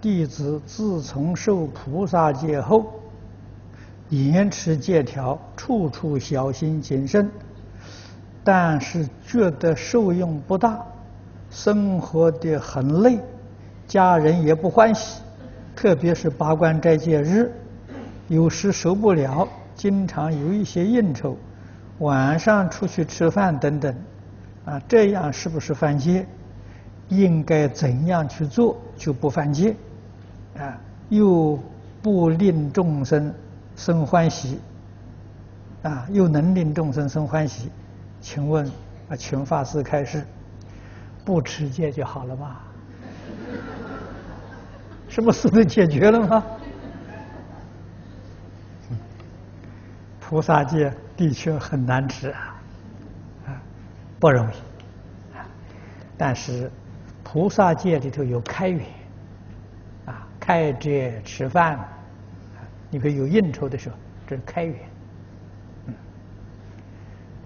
弟子自从受菩萨戒后，严持戒条，处处小心谨慎，但是觉得受用不大，生活得很累，家人也不欢喜，特别是八关斋戒日，有时受不了，经常有一些应酬，晚上出去吃饭等等，啊，这样是不是犯戒？应该怎样去做就不犯戒？啊，又不令众生。生欢喜，啊，又能令众生生欢喜，请问啊，请法师开示，不持戒就好了吧？什么事都解决了吗？菩萨戒的确很难持啊，啊，不容易啊。但是菩萨戒里头有开缘，开戒吃饭。你可以有应酬的时候，这是开源，嗯，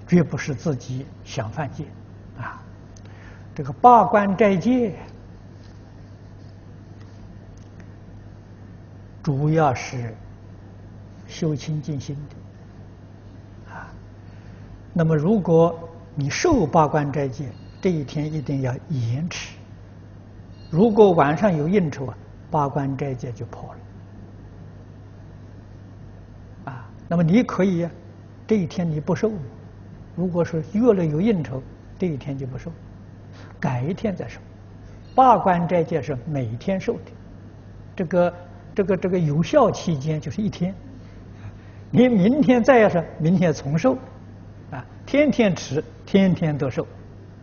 绝不是自己想犯戒，啊，这个八关斋戒，主要是修清净心的，啊，那么如果你受八关斋戒，这一天一定要严持，如果晚上有应酬啊，八关斋戒就破了啊。那么你可以，这一天你不受，如果是约了有应酬，这一天就不受，改一天再受。八关斋戒是每天受的，这个这个这个有效期间就是一天。你明天再要是明天重受，啊，天天吃，天天都受，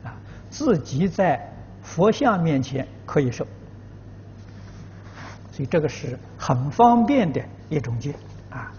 啊，自己在佛像面前可以受，所以这个是很方便的一种戒，啊。